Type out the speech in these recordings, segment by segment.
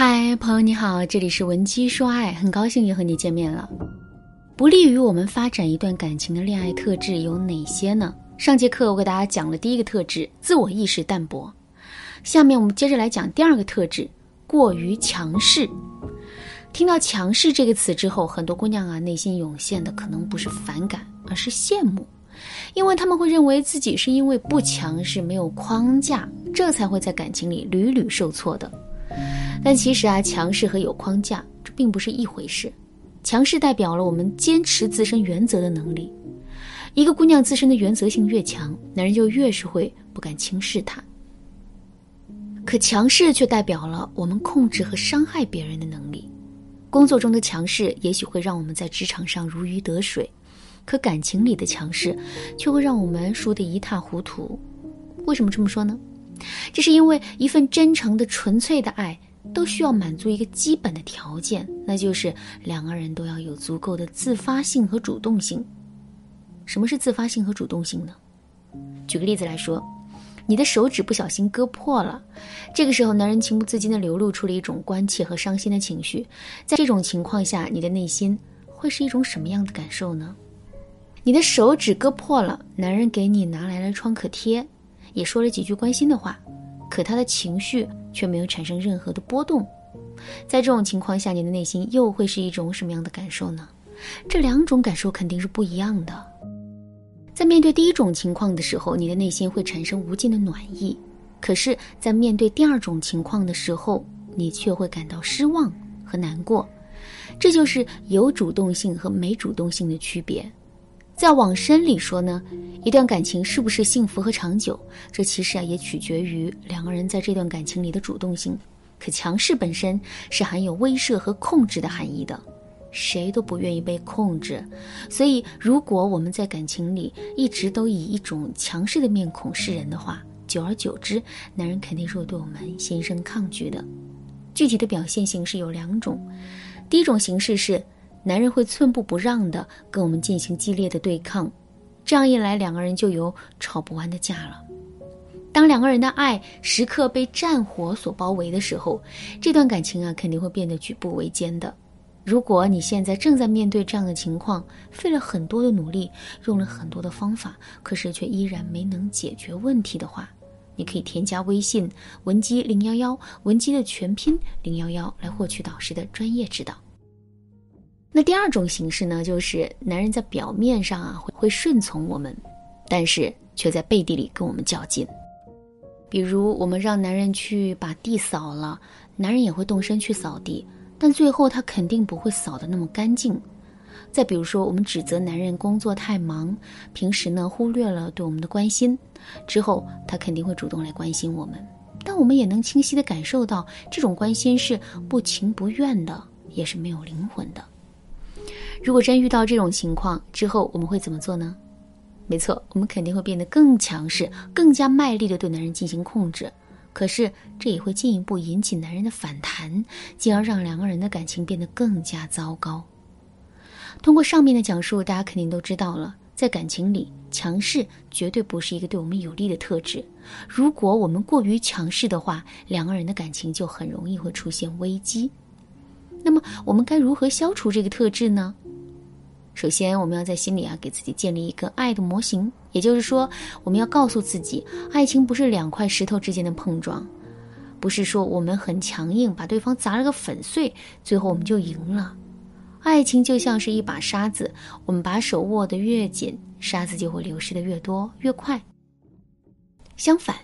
嗨，朋友你好，这里是文姬说爱，很高兴又和你见面了。不利于我们发展一段感情的恋爱特质有哪些呢？上节课我给大家讲了第一个特质，自我意识淡薄。下面我们接着来讲第二个特质，过于强势。听到“强势”这个词之后，很多姑娘啊内心涌现的可能不是反感，而是羡慕，因为他们会认为自己是因为不强势、没有框架，这才会在感情里屡屡受挫的。但其实啊，强势和有框架这并不是一回事。强势代表了我们坚持自身原则的能力。一个姑娘自身的原则性越强，男人就越是会不敢轻视她。可强势却代表了我们控制和伤害别人的能力。工作中的强势也许会让我们在职场上如鱼得水，可感情里的强势却会让我们输得一塌糊涂。为什么这么说呢？这是因为一份真诚的、纯粹的爱。都需要满足一个基本的条件，那就是两个人都要有足够的自发性和主动性。什么是自发性和主动性呢？举个例子来说，你的手指不小心割破了，这个时候男人情不自禁地流露出了一种关切和伤心的情绪。在这种情况下，你的内心会是一种什么样的感受呢？你的手指割破了，男人给你拿来了创可贴，也说了几句关心的话。可他的情绪却没有产生任何的波动，在这种情况下，你的内心又会是一种什么样的感受呢？这两种感受肯定是不一样的。在面对第一种情况的时候，你的内心会产生无尽的暖意；可是，在面对第二种情况的时候，你却会感到失望和难过。这就是有主动性和没主动性的区别。再往深里说呢，一段感情是不是幸福和长久，这其实啊也取决于两个人在这段感情里的主动性。可强势本身是含有威慑和控制的含义的，谁都不愿意被控制。所以，如果我们在感情里一直都以一种强势的面孔示人的话，久而久之，男人肯定是会对我们心生抗拒的。具体的表现形式有两种，第一种形式是。男人会寸步不让的跟我们进行激烈的对抗，这样一来，两个人就有吵不完的架了。当两个人的爱时刻被战火所包围的时候，这段感情啊肯定会变得举步维艰的。如果你现在正在面对这样的情况，费了很多的努力，用了很多的方法，可是却依然没能解决问题的话，你可以添加微信文姬零幺幺，文姬的全拼零幺幺来获取导师的专业指导。那第二种形式呢，就是男人在表面上啊会会顺从我们，但是却在背地里跟我们较劲。比如我们让男人去把地扫了，男人也会动身去扫地，但最后他肯定不会扫得那么干净。再比如说，我们指责男人工作太忙，平时呢忽略了对我们的关心，之后他肯定会主动来关心我们，但我们也能清晰的感受到，这种关心是不情不愿的，也是没有灵魂的。如果真遇到这种情况之后，我们会怎么做呢？没错，我们肯定会变得更强势，更加卖力的对男人进行控制。可是这也会进一步引起男人的反弹，进而让两个人的感情变得更加糟糕。通过上面的讲述，大家肯定都知道了，在感情里，强势绝对不是一个对我们有利的特质。如果我们过于强势的话，两个人的感情就很容易会出现危机。那么，我们该如何消除这个特质呢？首先，我们要在心里啊给自己建立一个爱的模型，也就是说，我们要告诉自己，爱情不是两块石头之间的碰撞，不是说我们很强硬把对方砸了个粉碎，最后我们就赢了。爱情就像是一把沙子，我们把手握得越紧，沙子就会流失的越多越快。相反，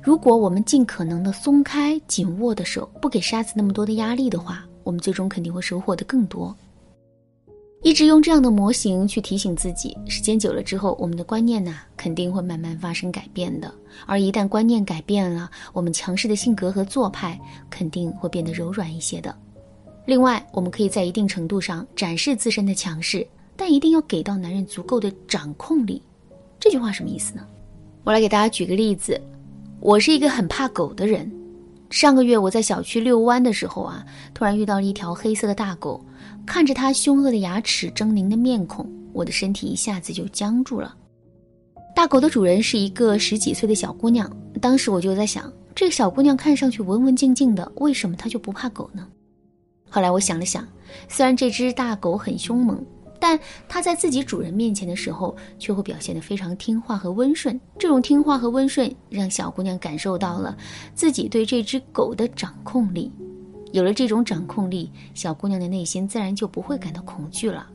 如果我们尽可能的松开紧握的手，不给沙子那么多的压力的话，我们最终肯定会收获的更多。一直用这样的模型去提醒自己，时间久了之后，我们的观念呢肯定会慢慢发生改变的。而一旦观念改变了，我们强势的性格和做派肯定会变得柔软一些的。另外，我们可以在一定程度上展示自身的强势，但一定要给到男人足够的掌控力。这句话什么意思呢？我来给大家举个例子，我是一个很怕狗的人。上个月我在小区遛弯的时候啊，突然遇到了一条黑色的大狗。看着它凶恶的牙齿、狰狞的面孔，我的身体一下子就僵住了。大狗的主人是一个十几岁的小姑娘，当时我就在想，这个小姑娘看上去文文静静的，为什么她就不怕狗呢？后来我想了想，虽然这只大狗很凶猛，但它在自己主人面前的时候，却会表现得非常听话和温顺。这种听话和温顺，让小姑娘感受到了自己对这只狗的掌控力。有了这种掌控力，小姑娘的内心自然就不会感到恐惧了。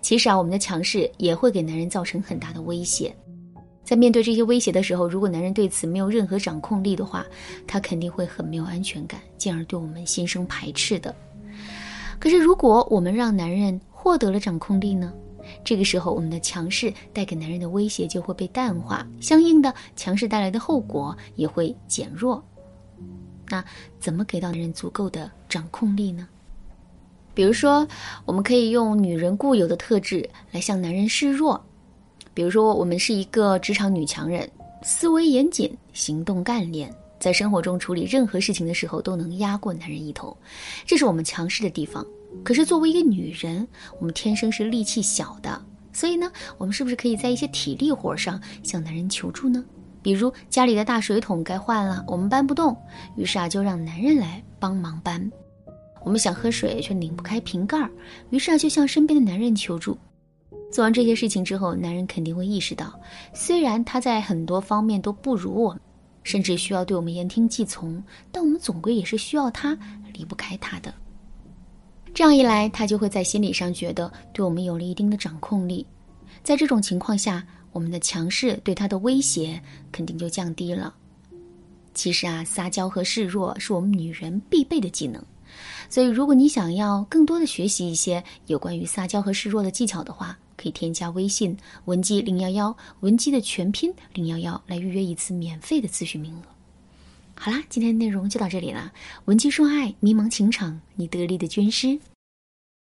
其实啊，我们的强势也会给男人造成很大的威胁。在面对这些威胁的时候，如果男人对此没有任何掌控力的话，他肯定会很没有安全感，进而对我们心生排斥的。可是，如果我们让男人获得了掌控力呢？这个时候，我们的强势带给男人的威胁就会被淡化，相应的，强势带来的后果也会减弱。那怎么给到男人足够的掌控力呢？比如说，我们可以用女人固有的特质来向男人示弱。比如说，我们是一个职场女强人，思维严谨，行动干练，在生活中处理任何事情的时候都能压过男人一头，这是我们强势的地方。可是作为一个女人，我们天生是力气小的，所以呢，我们是不是可以在一些体力活上向男人求助呢？比如家里的大水桶该换了，我们搬不动，于是啊，就让男人来帮忙搬。我们想喝水却拧不开瓶盖，于是啊，就向身边的男人求助。做完这些事情之后，男人肯定会意识到，虽然他在很多方面都不如我们，甚至需要对我们言听计从，但我们总归也是需要他，离不开他的。这样一来，他就会在心理上觉得对我们有了一定的掌控力。在这种情况下，我们的强势对他的威胁肯定就降低了。其实啊，撒娇和示弱是我们女人必备的技能。所以，如果你想要更多的学习一些有关于撒娇和示弱的技巧的话，可以添加微信文姬零幺幺，文姬的全拼零幺幺来预约一次免费的咨询名额。好啦，今天的内容就到这里了。文姬说爱，迷茫情场，你得力的军师。